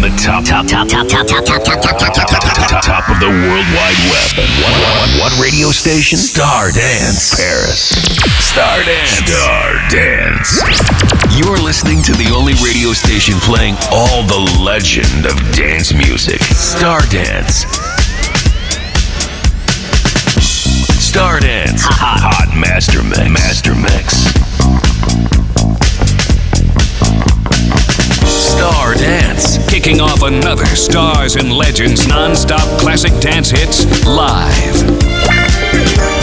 the top, top, top, top, top, top, top, top, top, top, top, top, top, top of the World Wide Web. What, radio station? Star Dance Paris. Star Dance. Star Dance. You're listening to the only radio station playing all the legend of dance music. Star Dance. Star Dance. Hot, hot Master Mix. Master Mix. Dance. Kicking off another Stars and Legends non-stop classic dance hits live.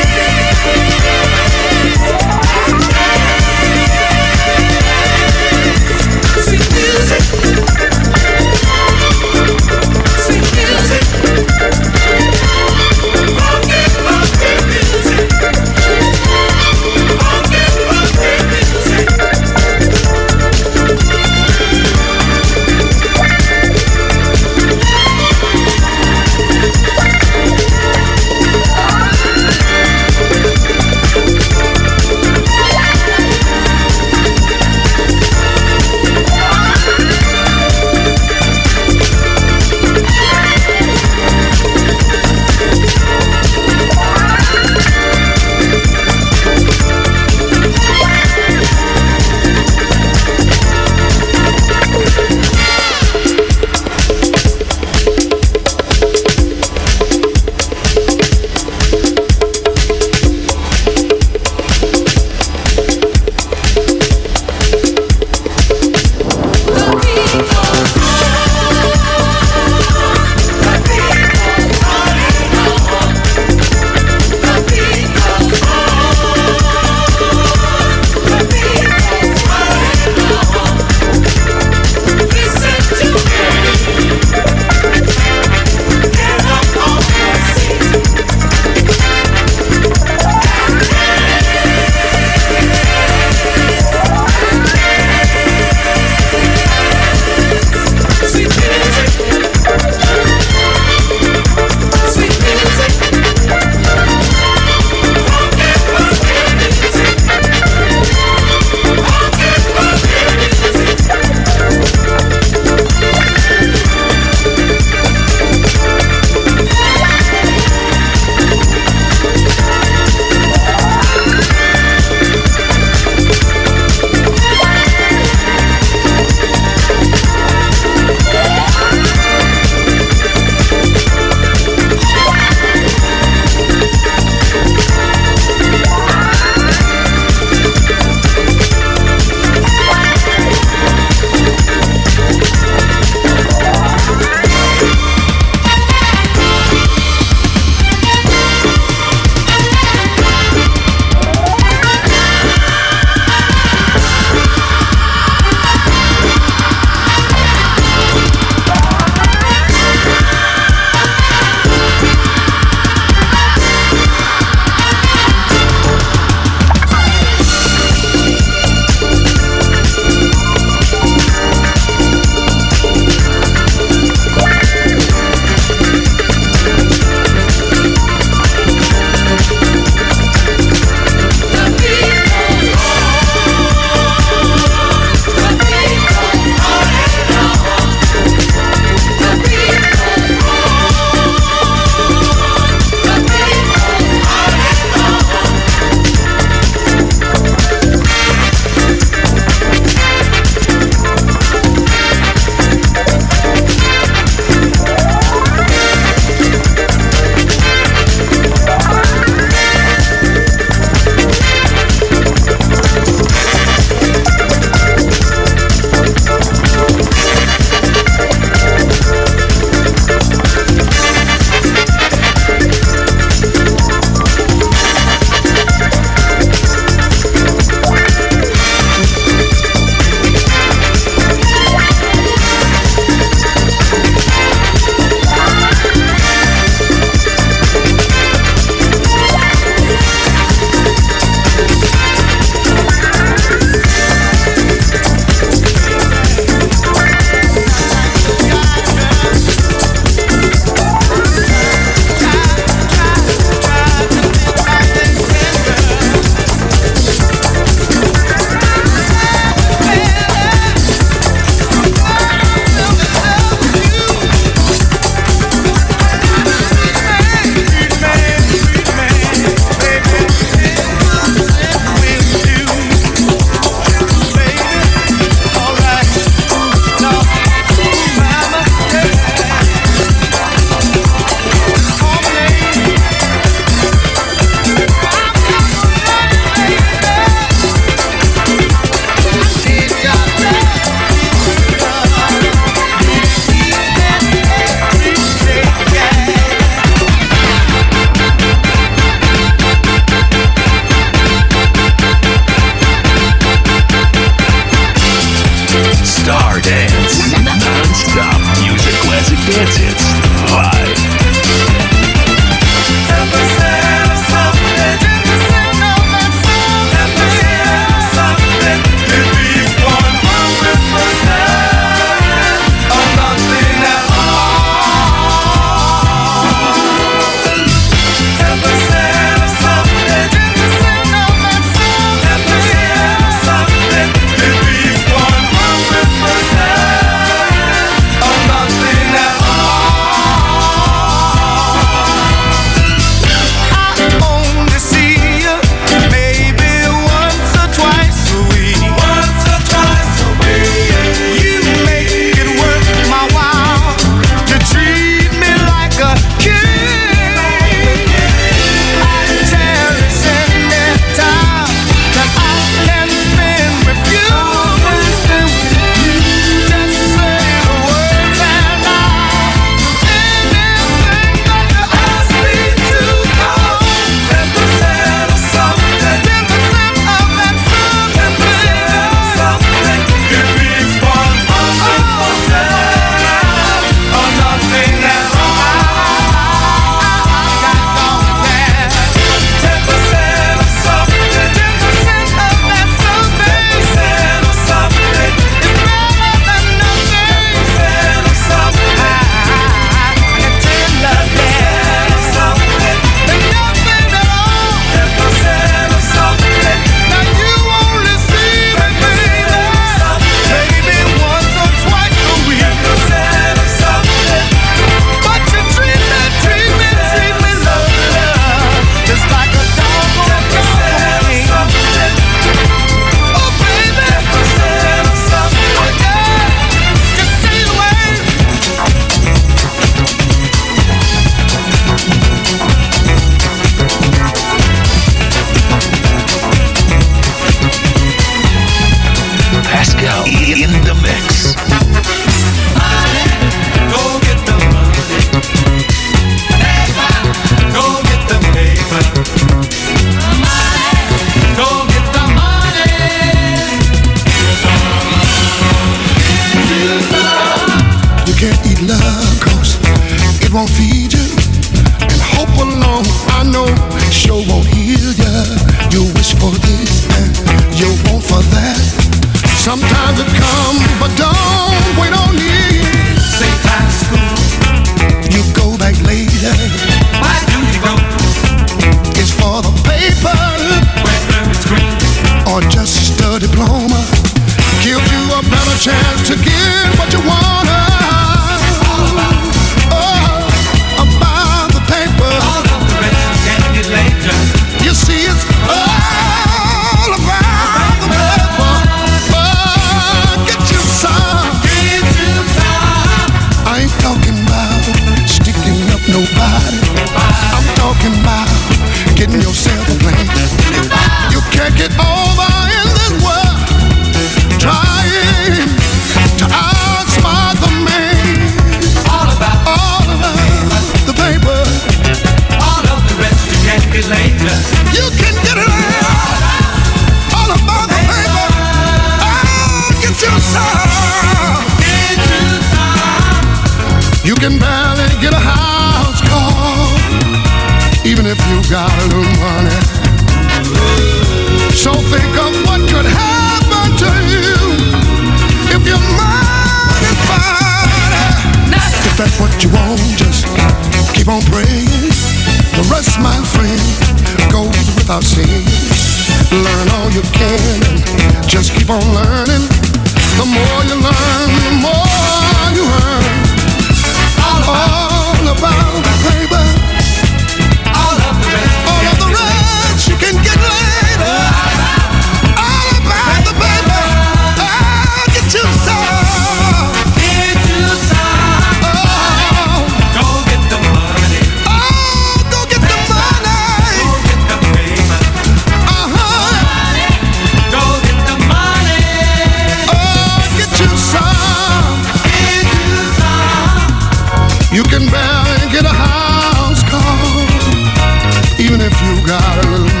You got a little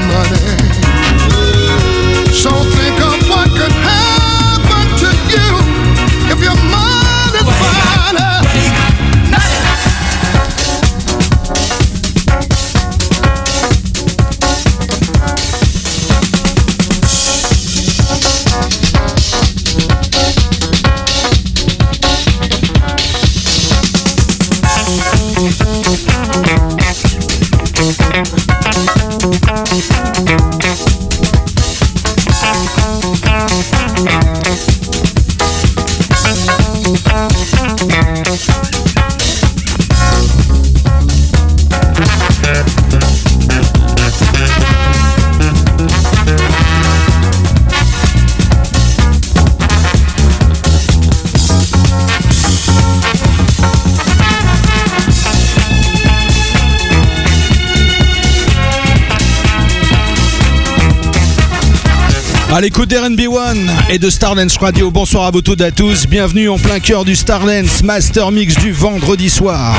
À l'écoute d'RNB1 et de Stardance Radio, bonsoir à vous toutes et à tous, bienvenue en plein cœur du Stardance Master Mix du vendredi soir.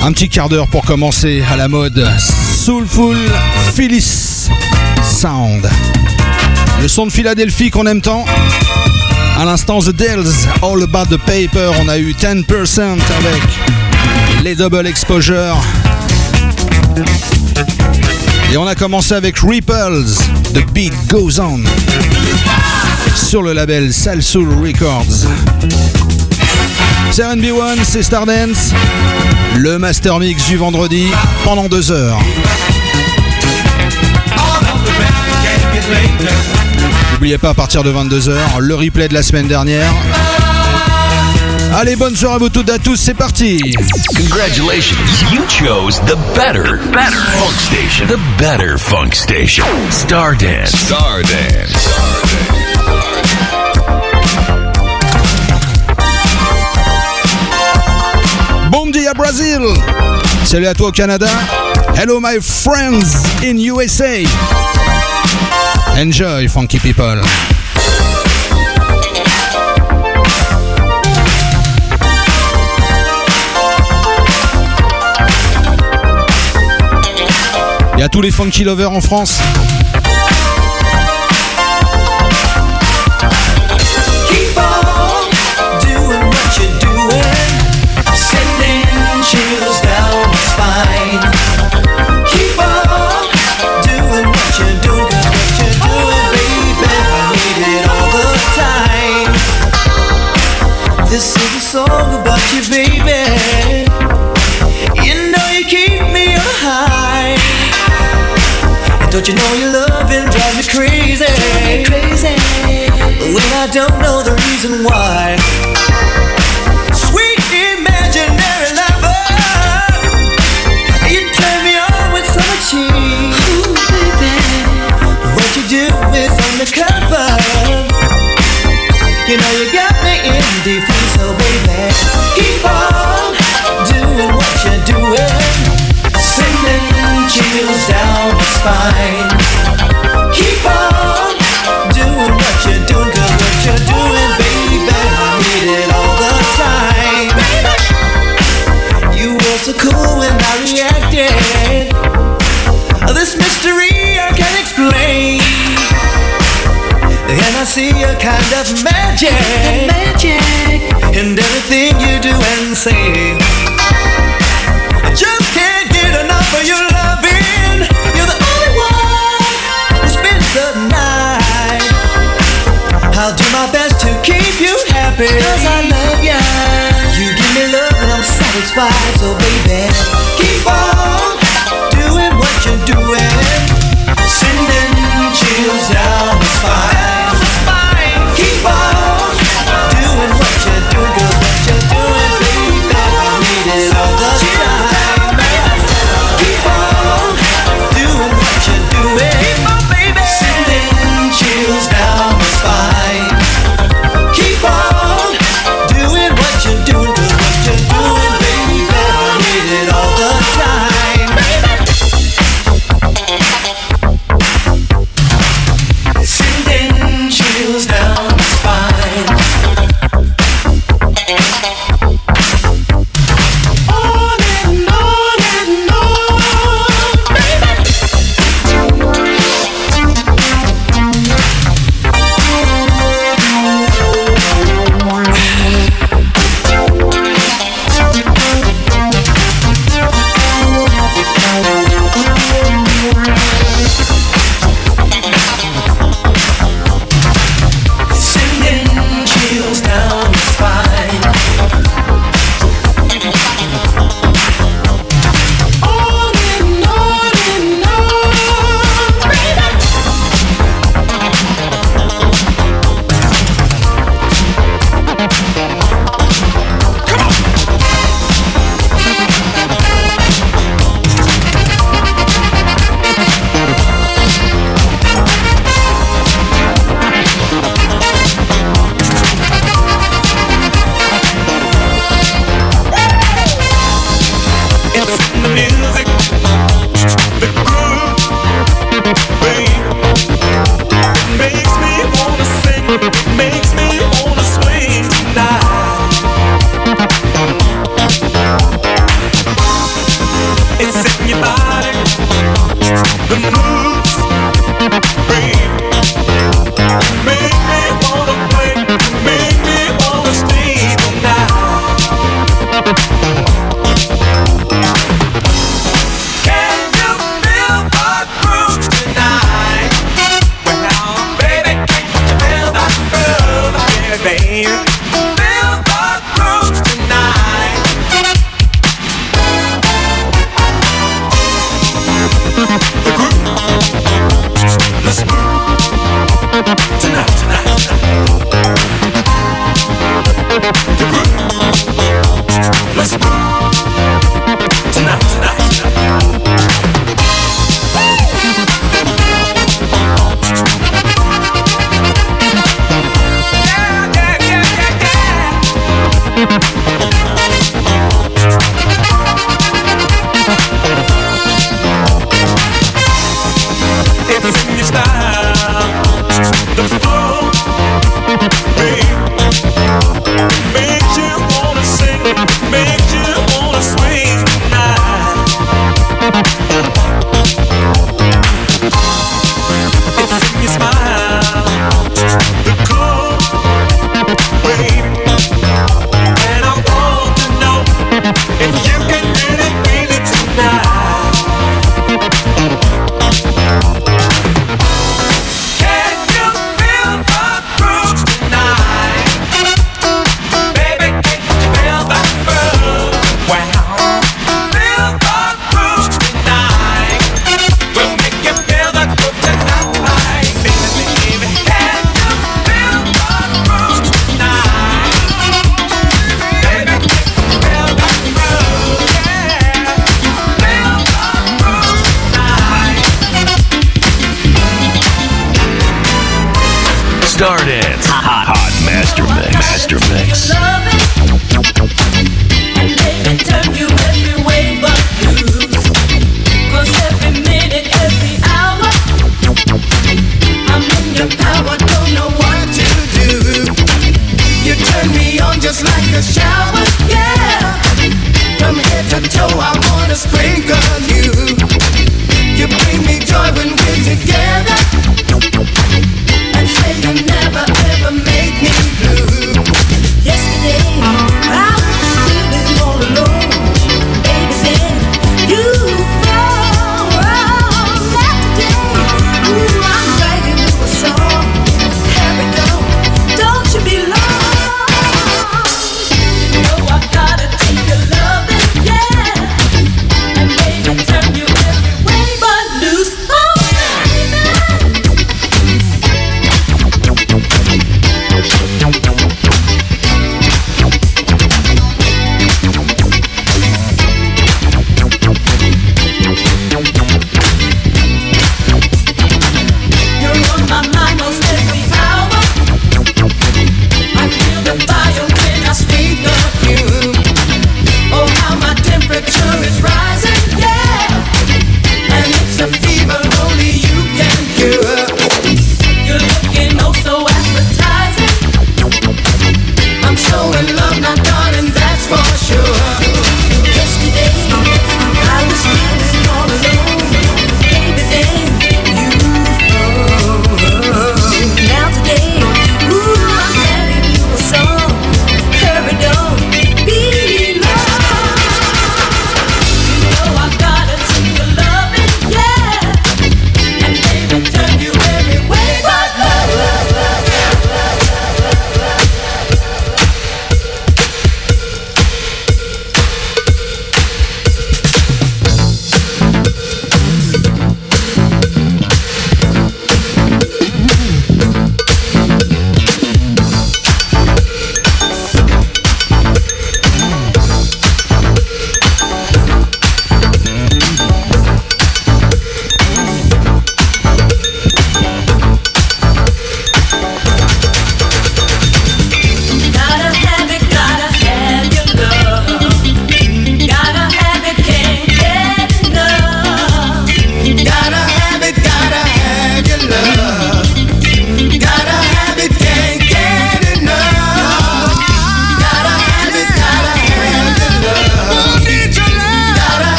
Un petit quart d'heure pour commencer à la mode Soulful Phyllis Sound. Le son de Philadelphie qu'on aime tant. À l'instant The Dells, All About the Paper, on a eu 10% avec les double exposure. Et on a commencé avec Ripples, The Beat Goes On, sur le label Salsoul Records. C'est RB1, c'est Stardance, le Master Mix du vendredi pendant deux heures. N'oubliez pas à partir de 22h, le replay de la semaine dernière. Allez, bonne soirée à vous toutes et à tous, c'est parti Congratulations, you chose the better, better funk station. The better funk station. Stardance. Stardance. Bom dia Brazil Salut à toi au Canada Hello my friends in USA Enjoy funky people Et à tous les funky lovers en France You know your loving drives me crazy. crazy. When I don't know the reason why. Sweet imaginary lover, you turn me on with so much heat. Baby, what you do is undercover. You know you got me in defense, so baby, keep on doing what you're doing. Singing chills down my spine. kind of magic.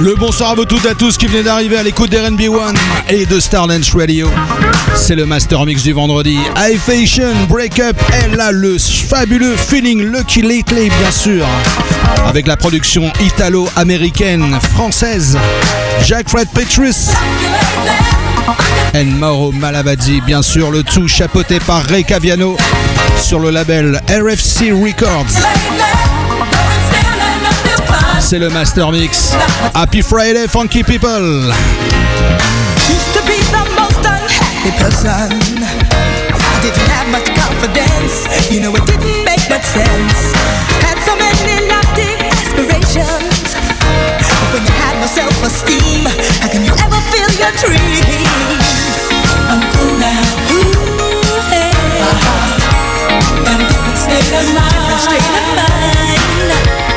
Le bonsoir à vous toutes et à tous qui venez d'arriver à l'écoute d'RNB One et de Starlens Radio. C'est le Master Mix du vendredi. High Fashion, Break Up, elle a le fabuleux feeling Lucky Lately, bien sûr. Avec la production italo-américaine, française, Jack Fred Petrus. And Mauro Malavadi, bien sûr, le tout chapeauté par Ray Caviano sur le label RFC Records. c'est le Master Mix. Happy Friday, Funky People! Used to be the most unhappy person. I didn't have much confidence. You know, it didn't make much sense. Had so many lofty aspirations. But when you had no self esteem, how can you ever feel your dreams? I'm cool now. Ooh, hey. Uh-huh. a. Different state of mind.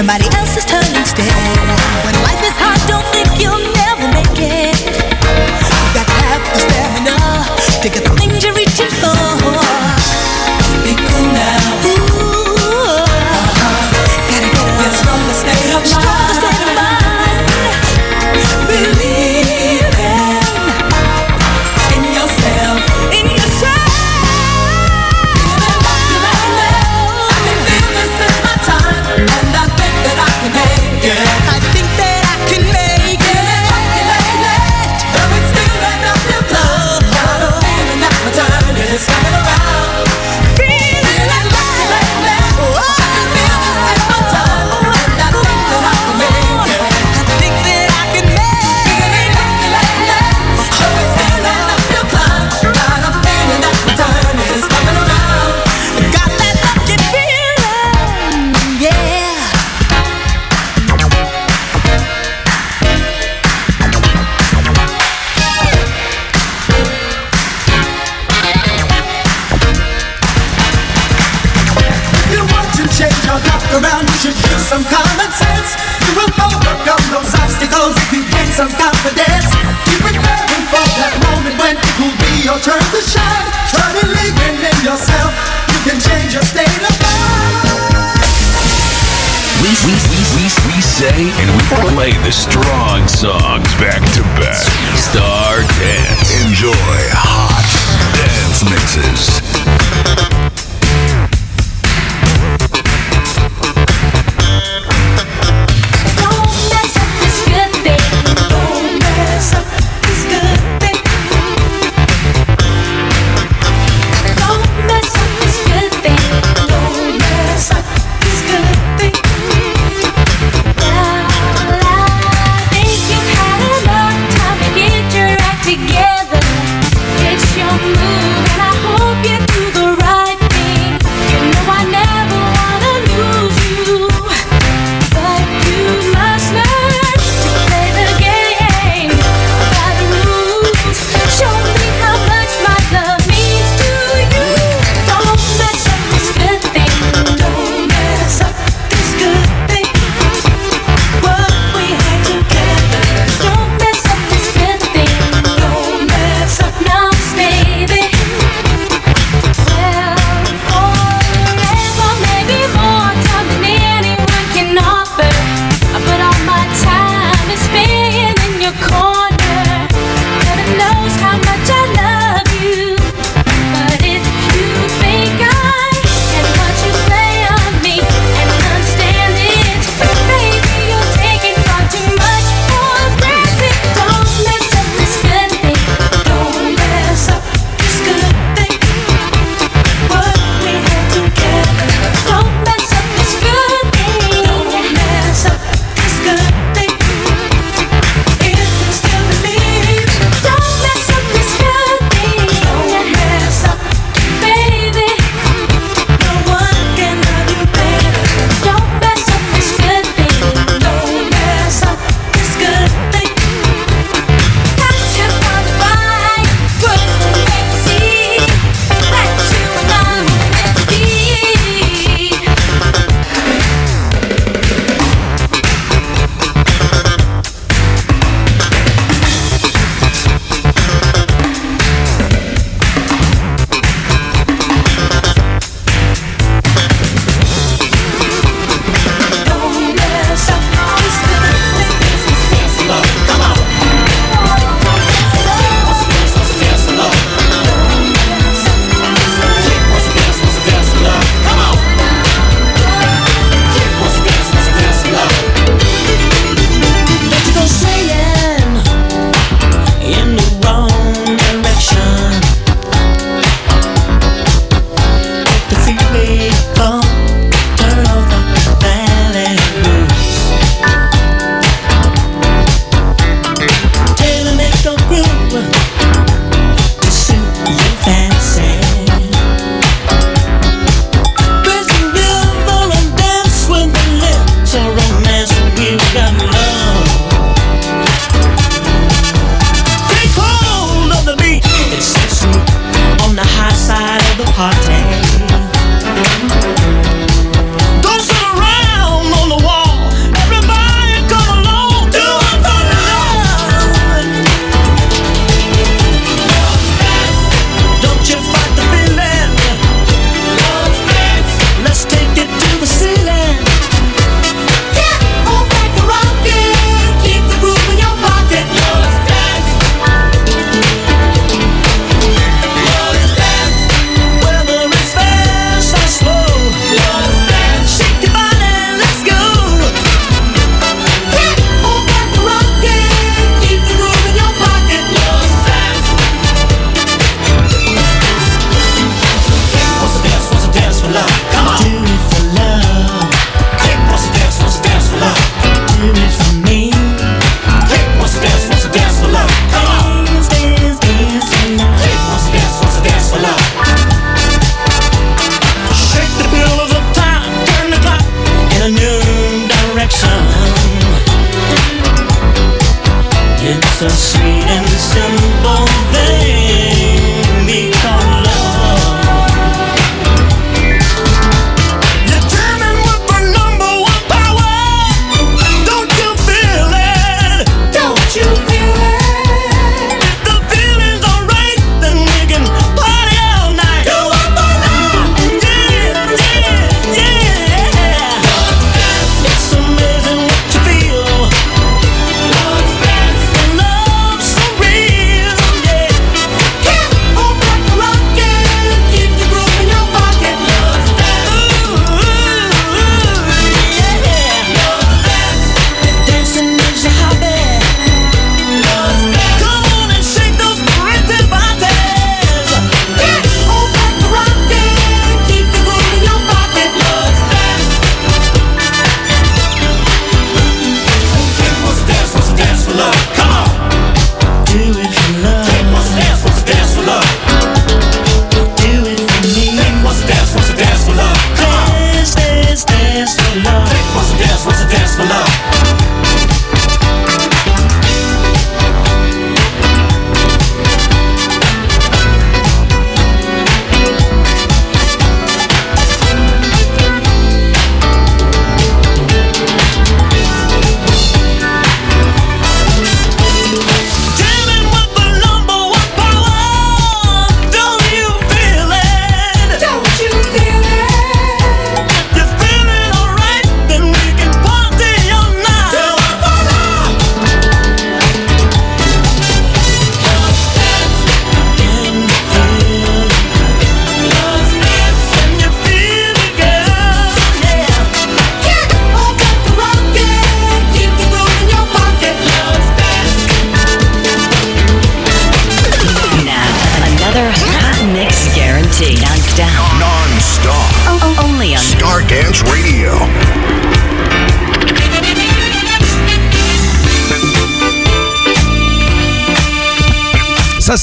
somebody else. strong songs back to back. Star Dance. Enjoy hot dance mixes.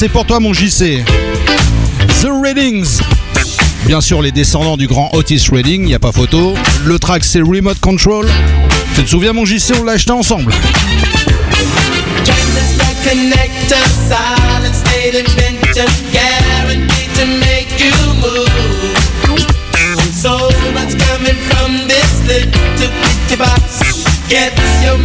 c'est pour toi mon JC. The Readings. Bien sûr, les descendants du grand Otis Reading, il n'y a pas photo. Le track, c'est Remote Control. Tu te souviens, mon JC, on l'a acheté ensemble. Gets your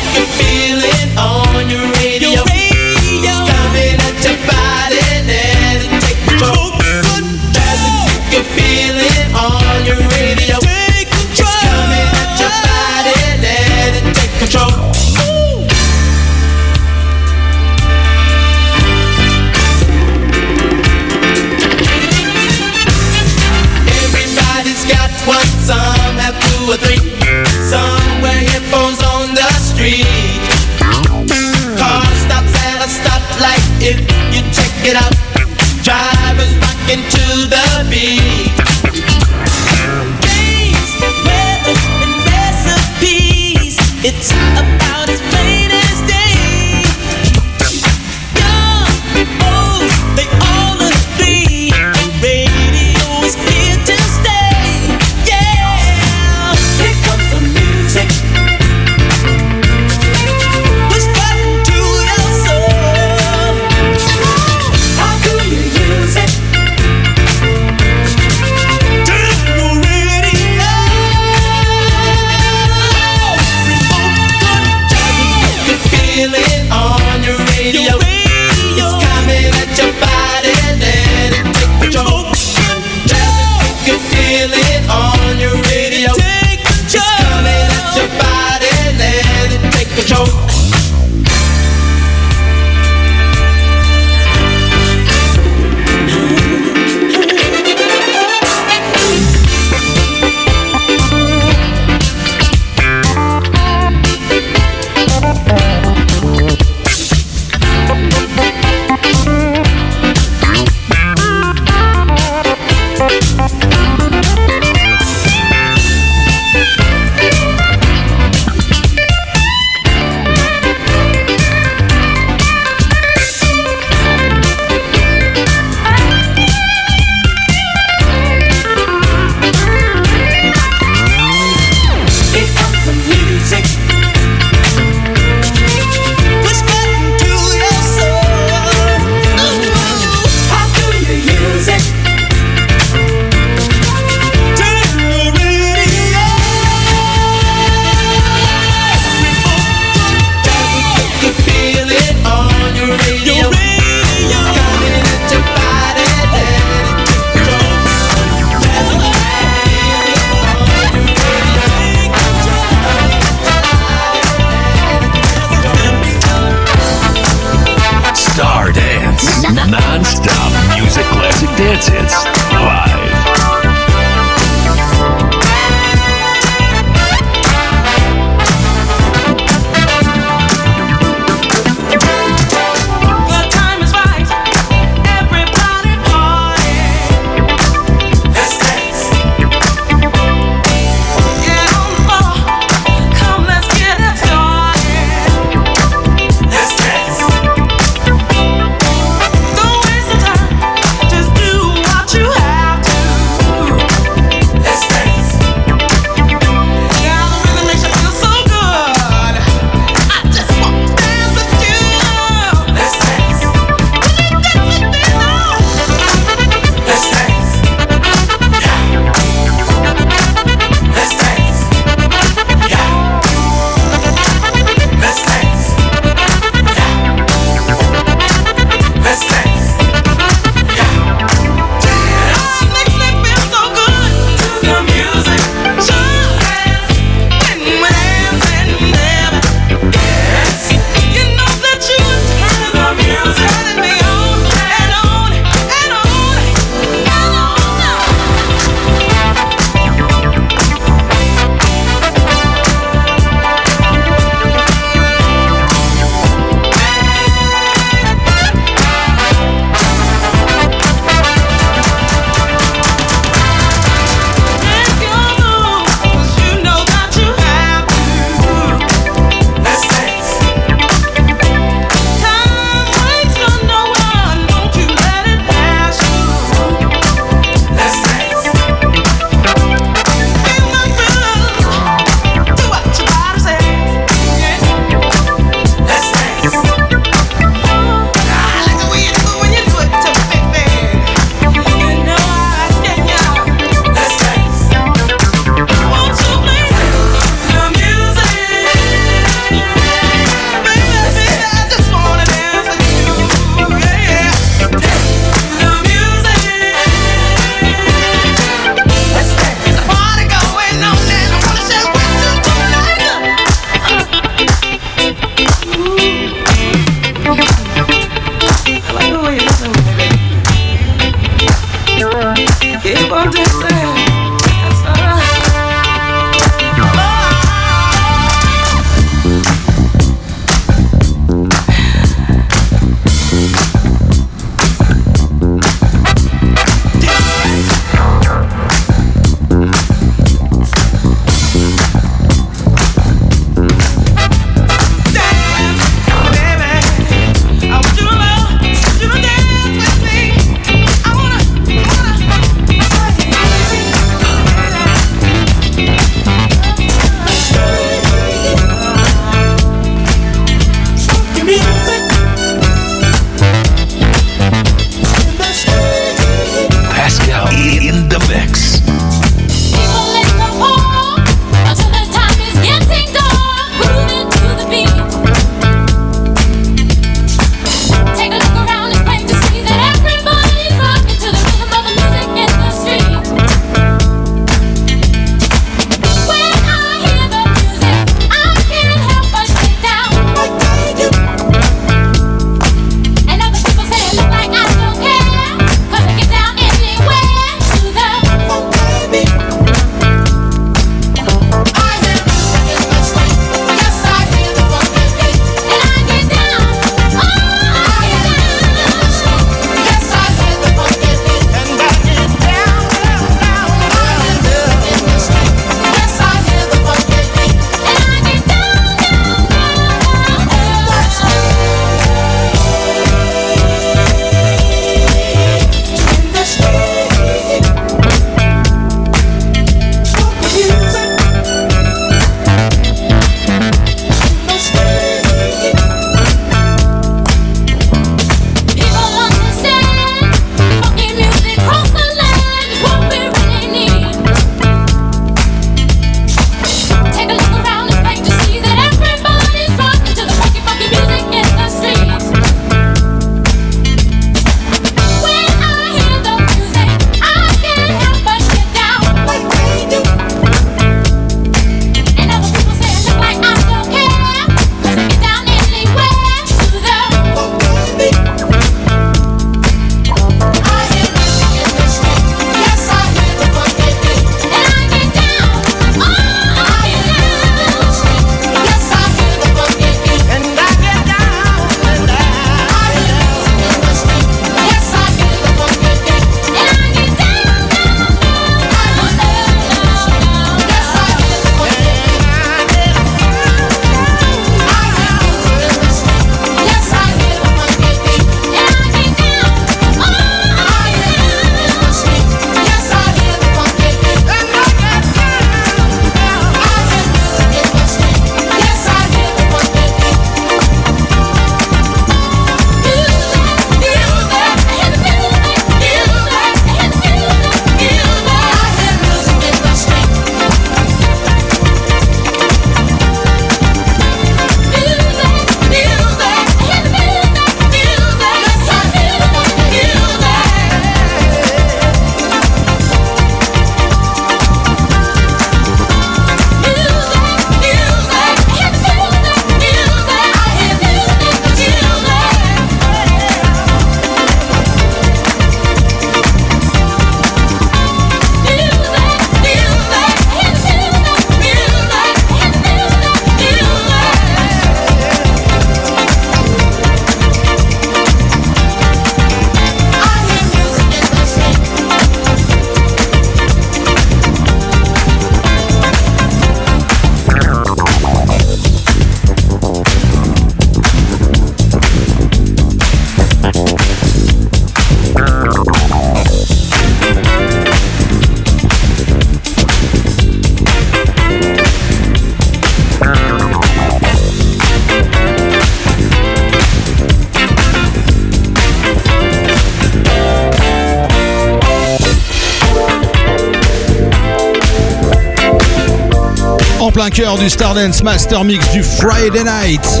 vainqueur du Stardance Master Mix du Friday Night.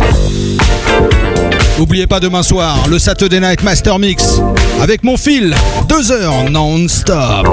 N'oubliez pas demain soir, le Saturday Night Master Mix, avec mon fil, deux heures non-stop.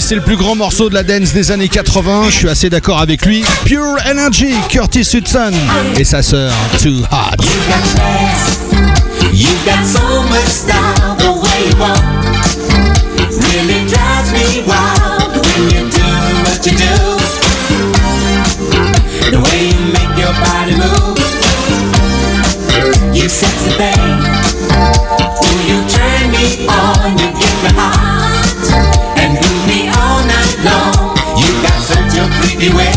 c'est le plus grand morceau de la dance des années 80. Je suis assez d'accord avec lui. Pure Energy, Curtis Hudson et sa sœur Too Hot. the way.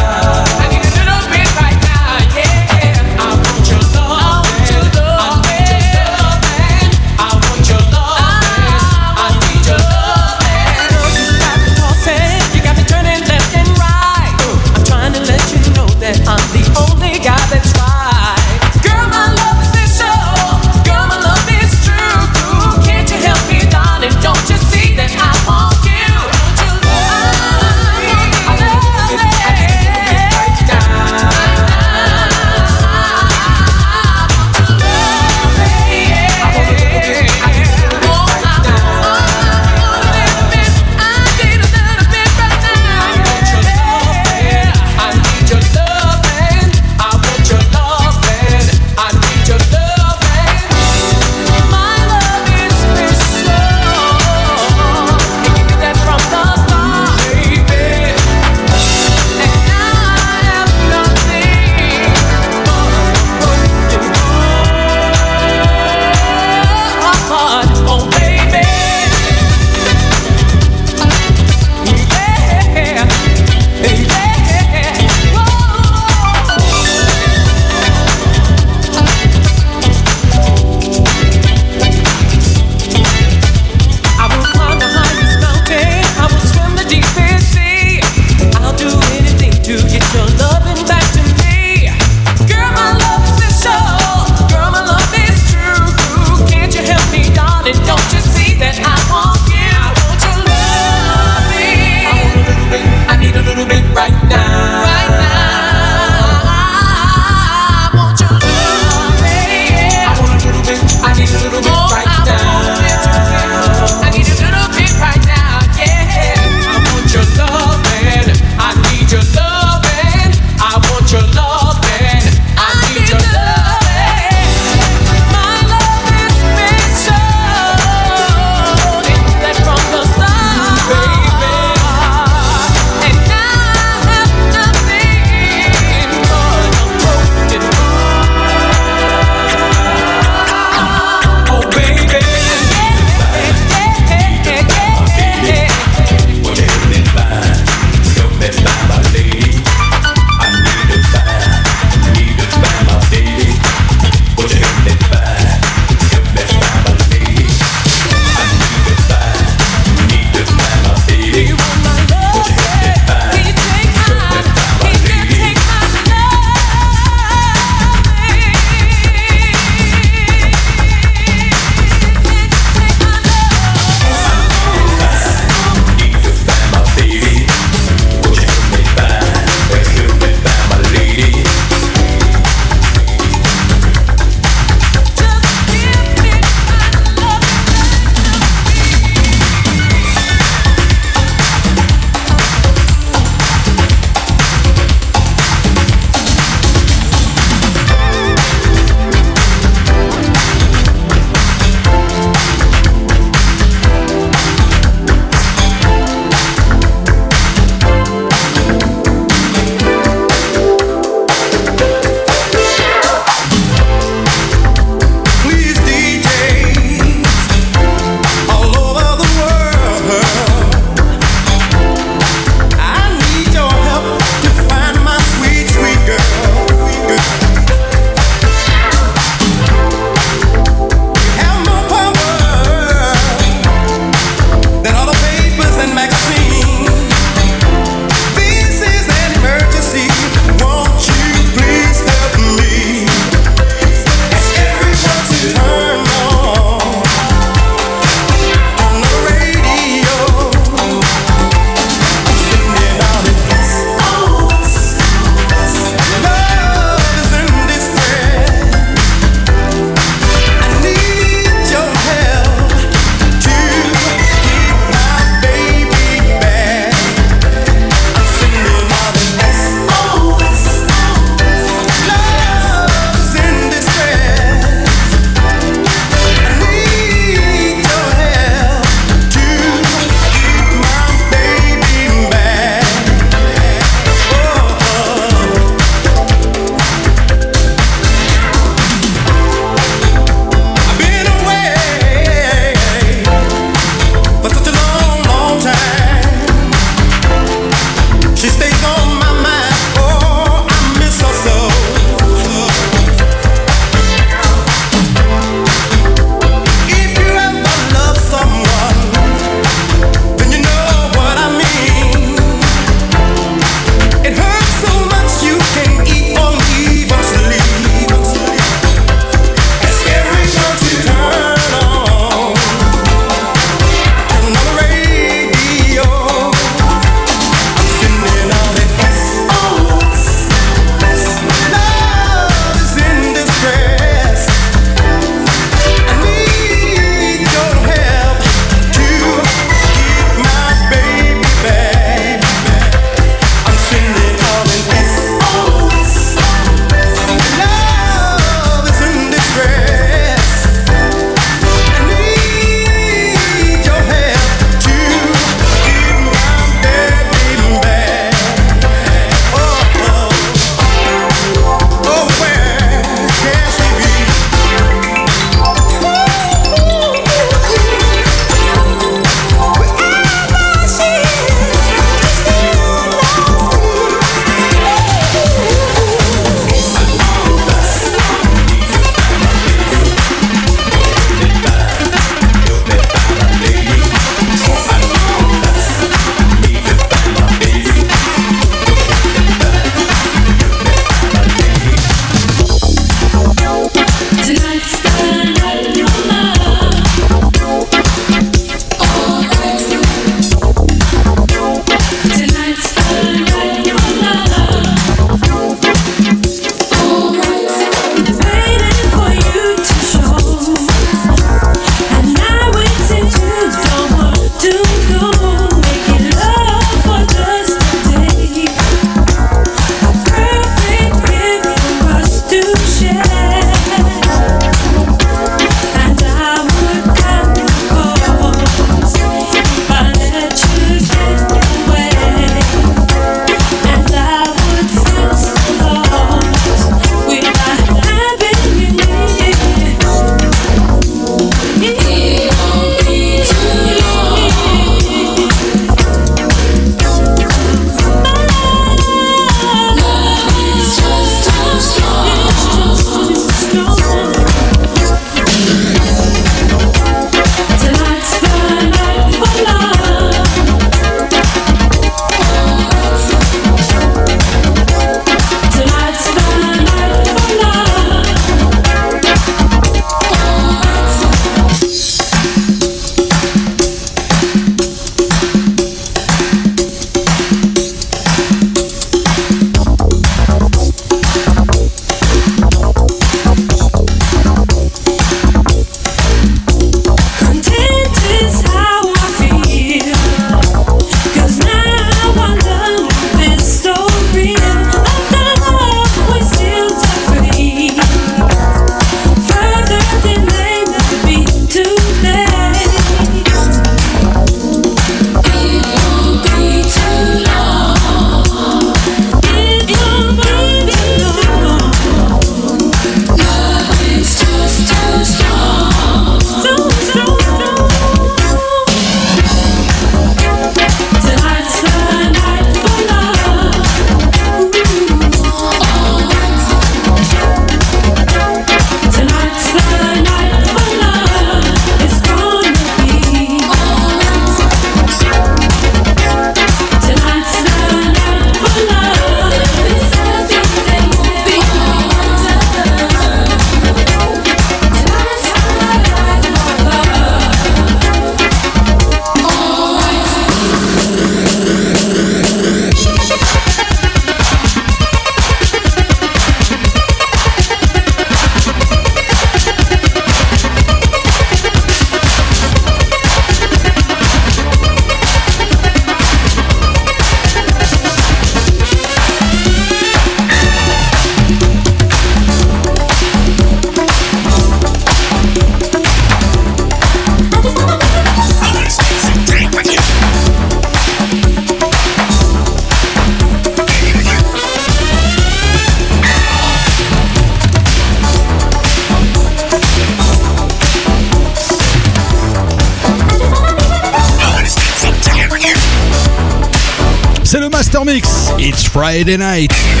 Friday night.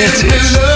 Romantics.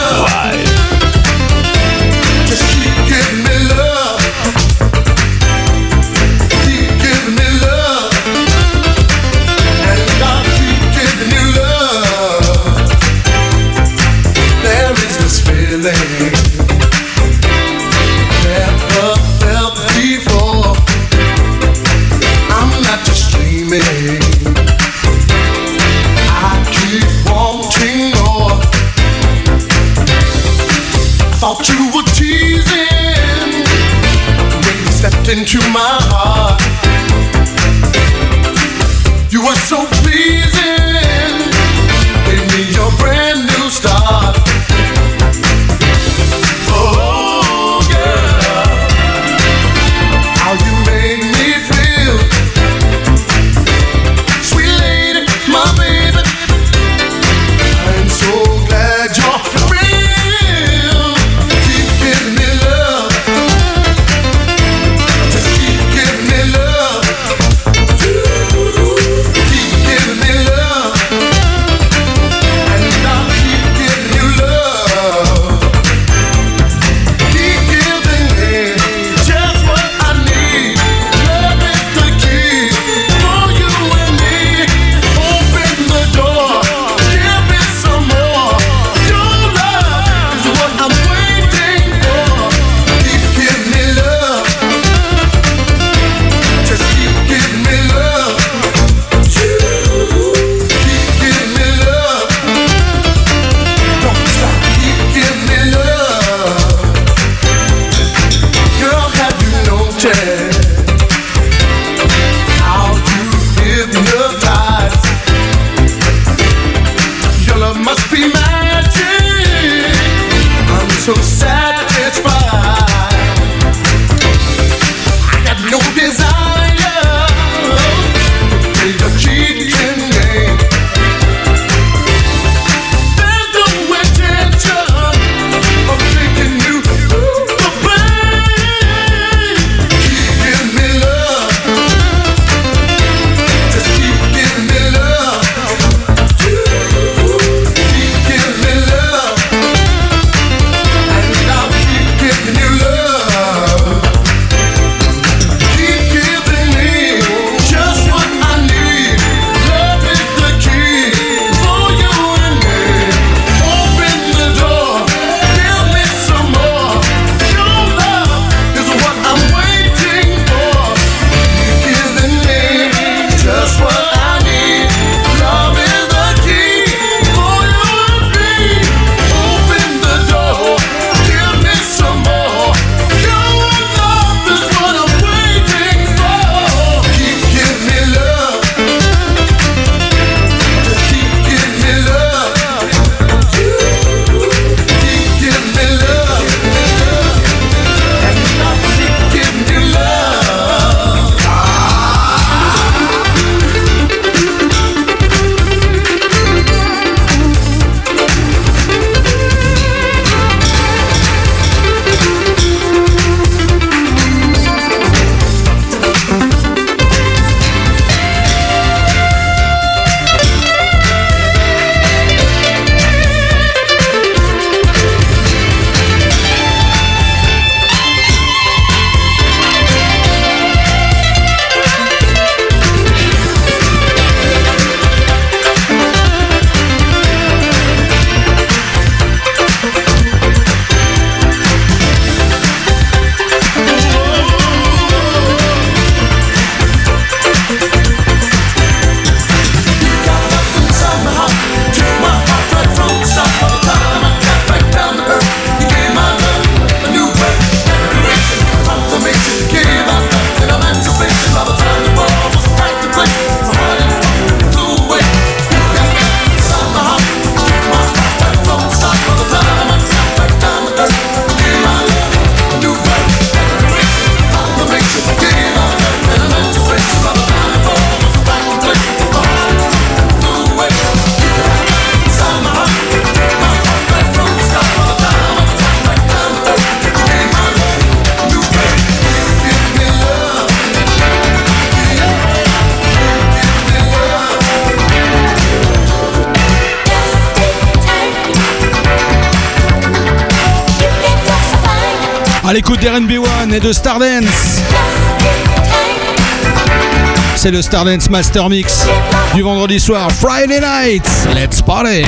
c'est le Stardance Master Mix du vendredi soir, Friday night. Let's party.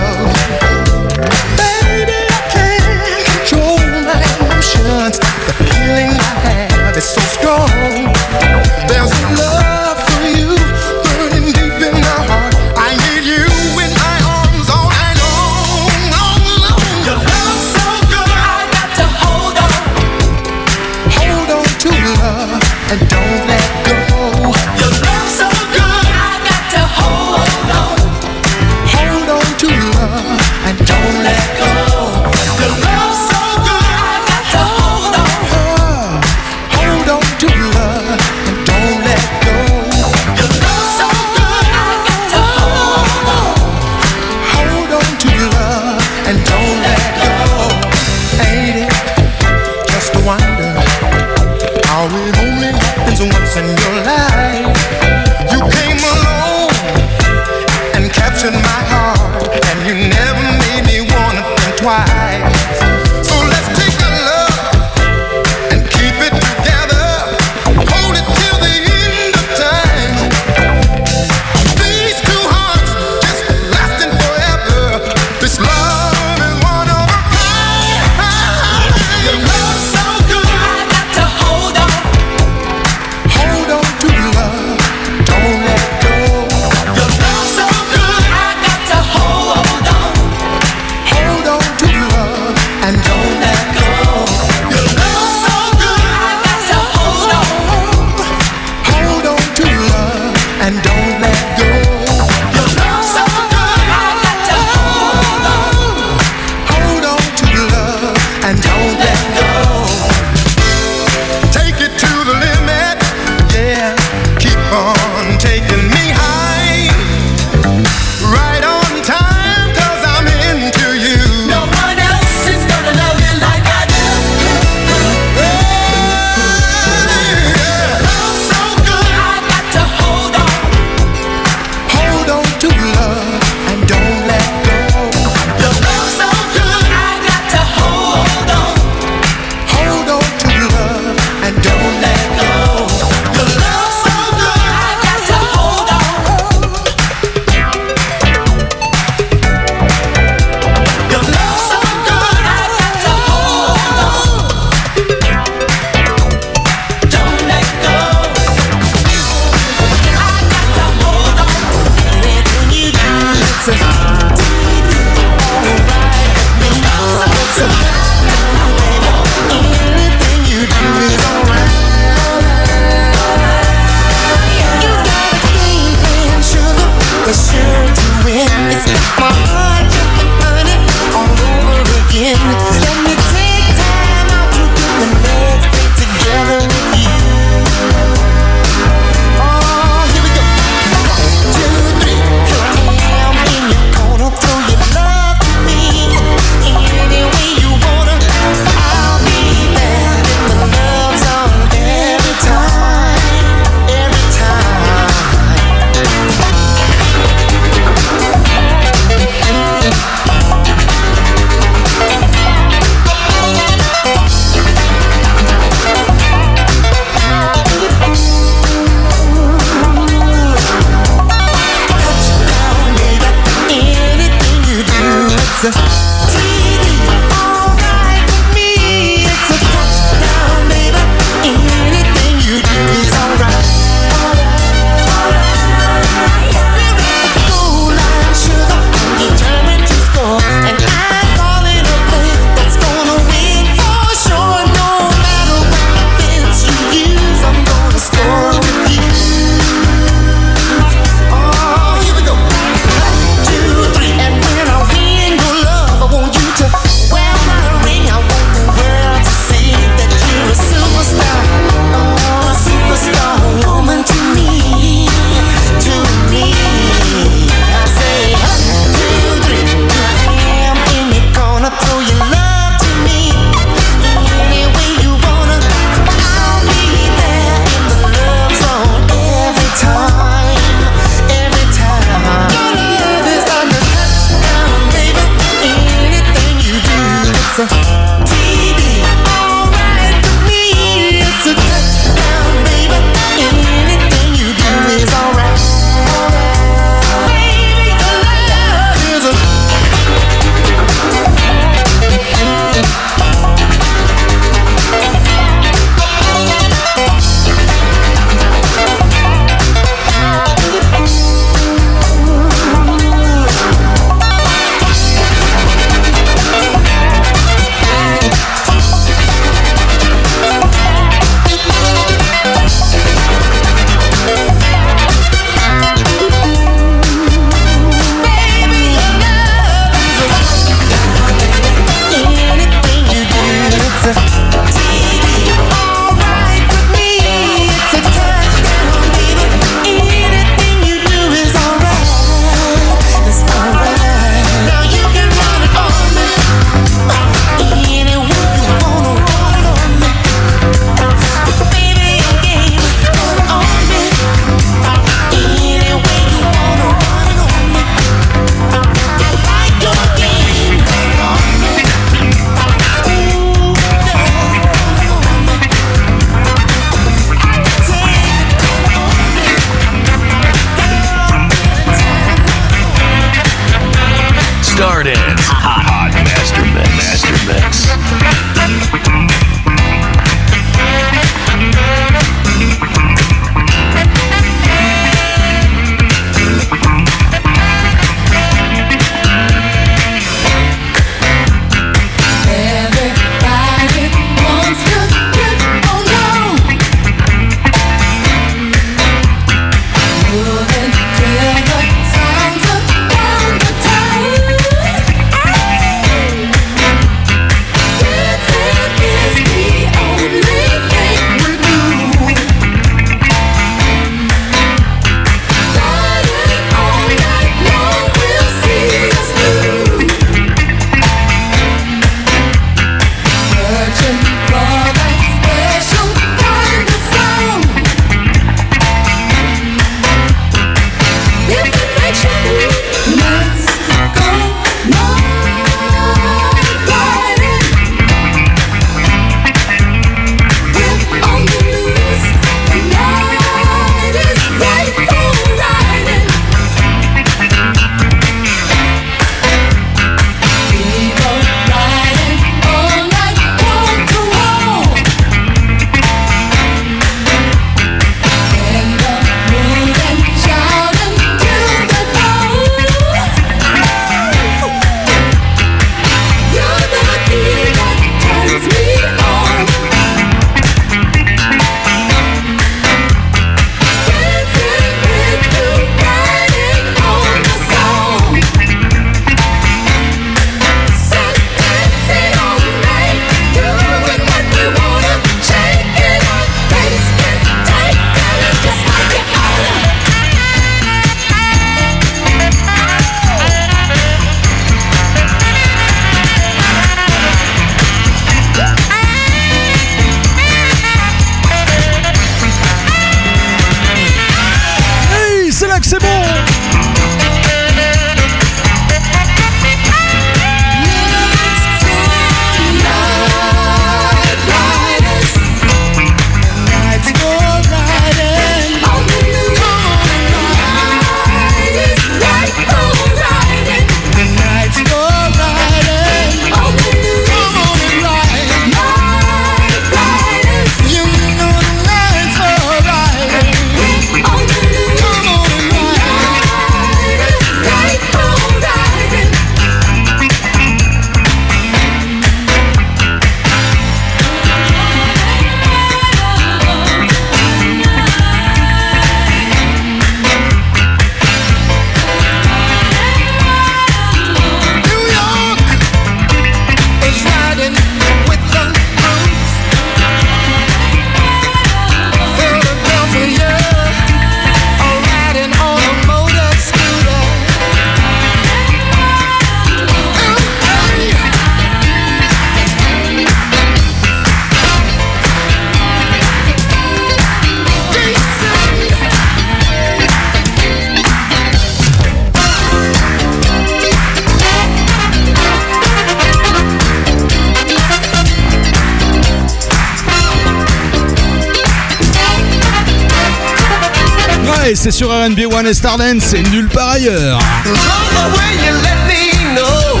C'est sur RB One et Stardance, c'est nulle part ailleurs. Love the way you let me know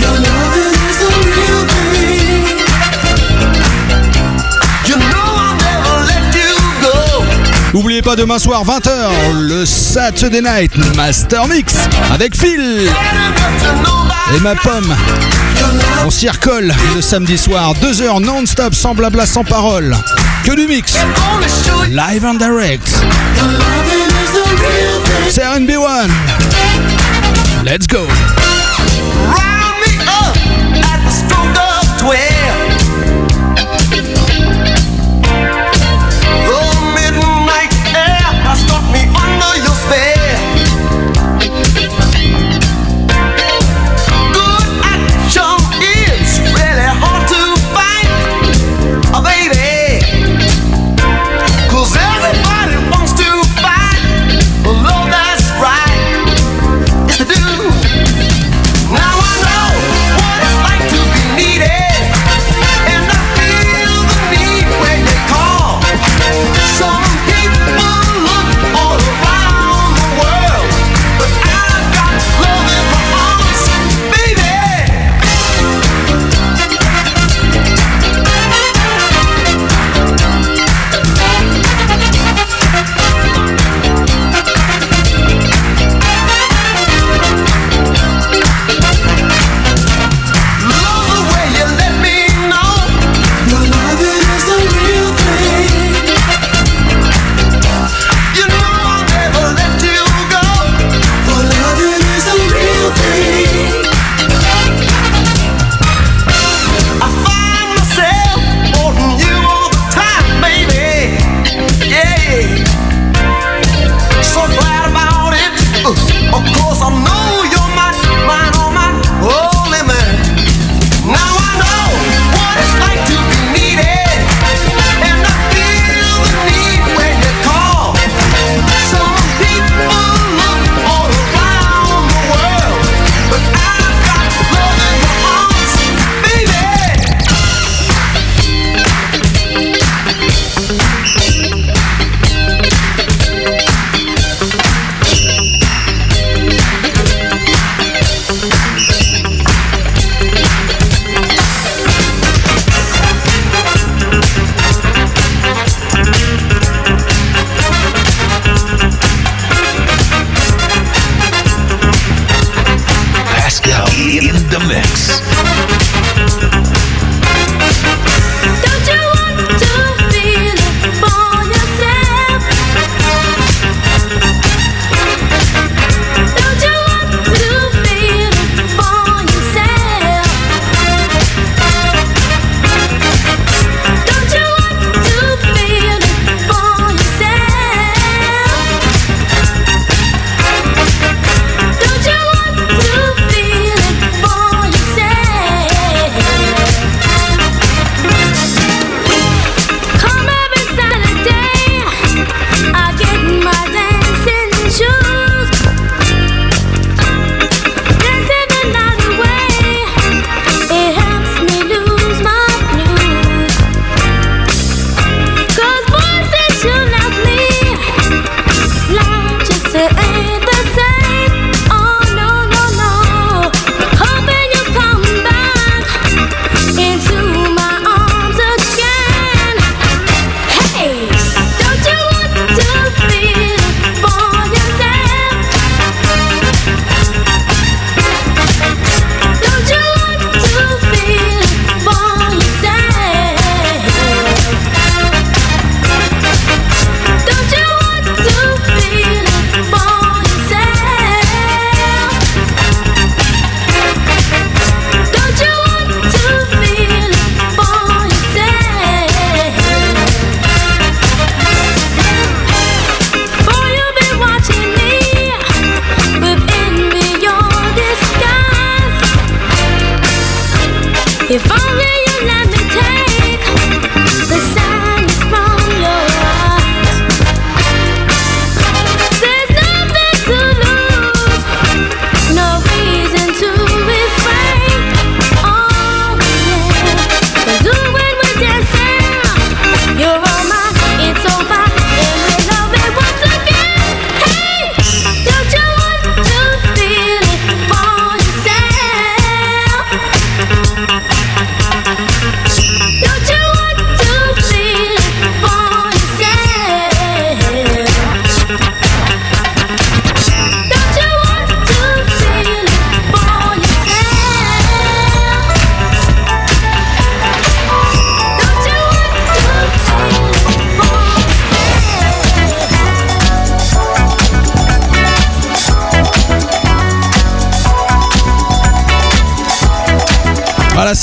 your loving is the real thing. You know I'll never let you go. Oubliez pas demain soir 20h, le Saturday Night Master Mix avec Phil et ma pomme. On s'y recolle le samedi soir, 2 heures non-stop, sans blabla, sans parole. Que du mix. Live and direct. C'est RB1. Let's go.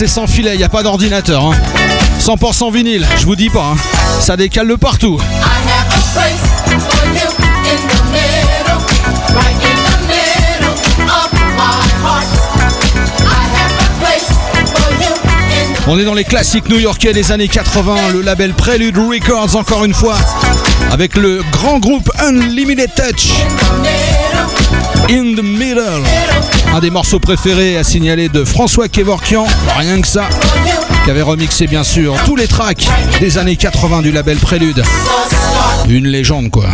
C'est sans filet, y a pas d'ordinateur. hein. 100% vinyle, je vous dis pas. hein. Ça décale de partout. On est dans les classiques new-yorkais des années 80, le label Prelude Records encore une fois, avec le grand groupe Unlimited Touch. In the Middle. Un des morceaux préférés à signaler de François Kevorkian, rien que ça, qui avait remixé bien sûr tous les tracks des années 80 du label Prélude. Une légende quoi.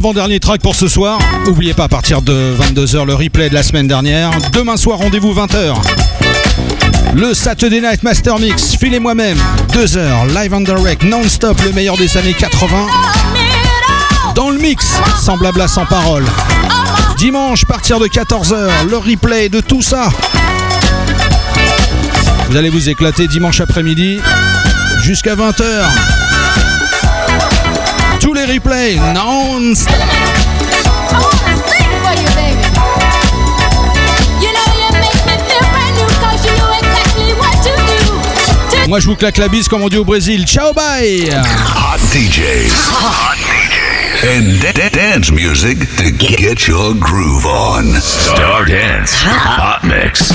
Avant-dernier track pour ce soir. N'oubliez pas à partir de 22h le replay de la semaine dernière. Demain soir, rendez-vous 20h. Le Saturday Night Master Mix, Phil et moi-même, 2 heures, live on direct, non-stop, le meilleur des années 80. Dans le mix, sans blabla, sans parole. Dimanche, partir de 14h, le replay de tout ça. Vous allez vous éclater dimanche après-midi jusqu'à 20h. Replays non-stop. Moi je vous claque la bise comme on dit au Brésil. Ciao bye Hot DJs. Hot DJs. And da- da- dance music to get your groove on. Star Dance Hot Mix.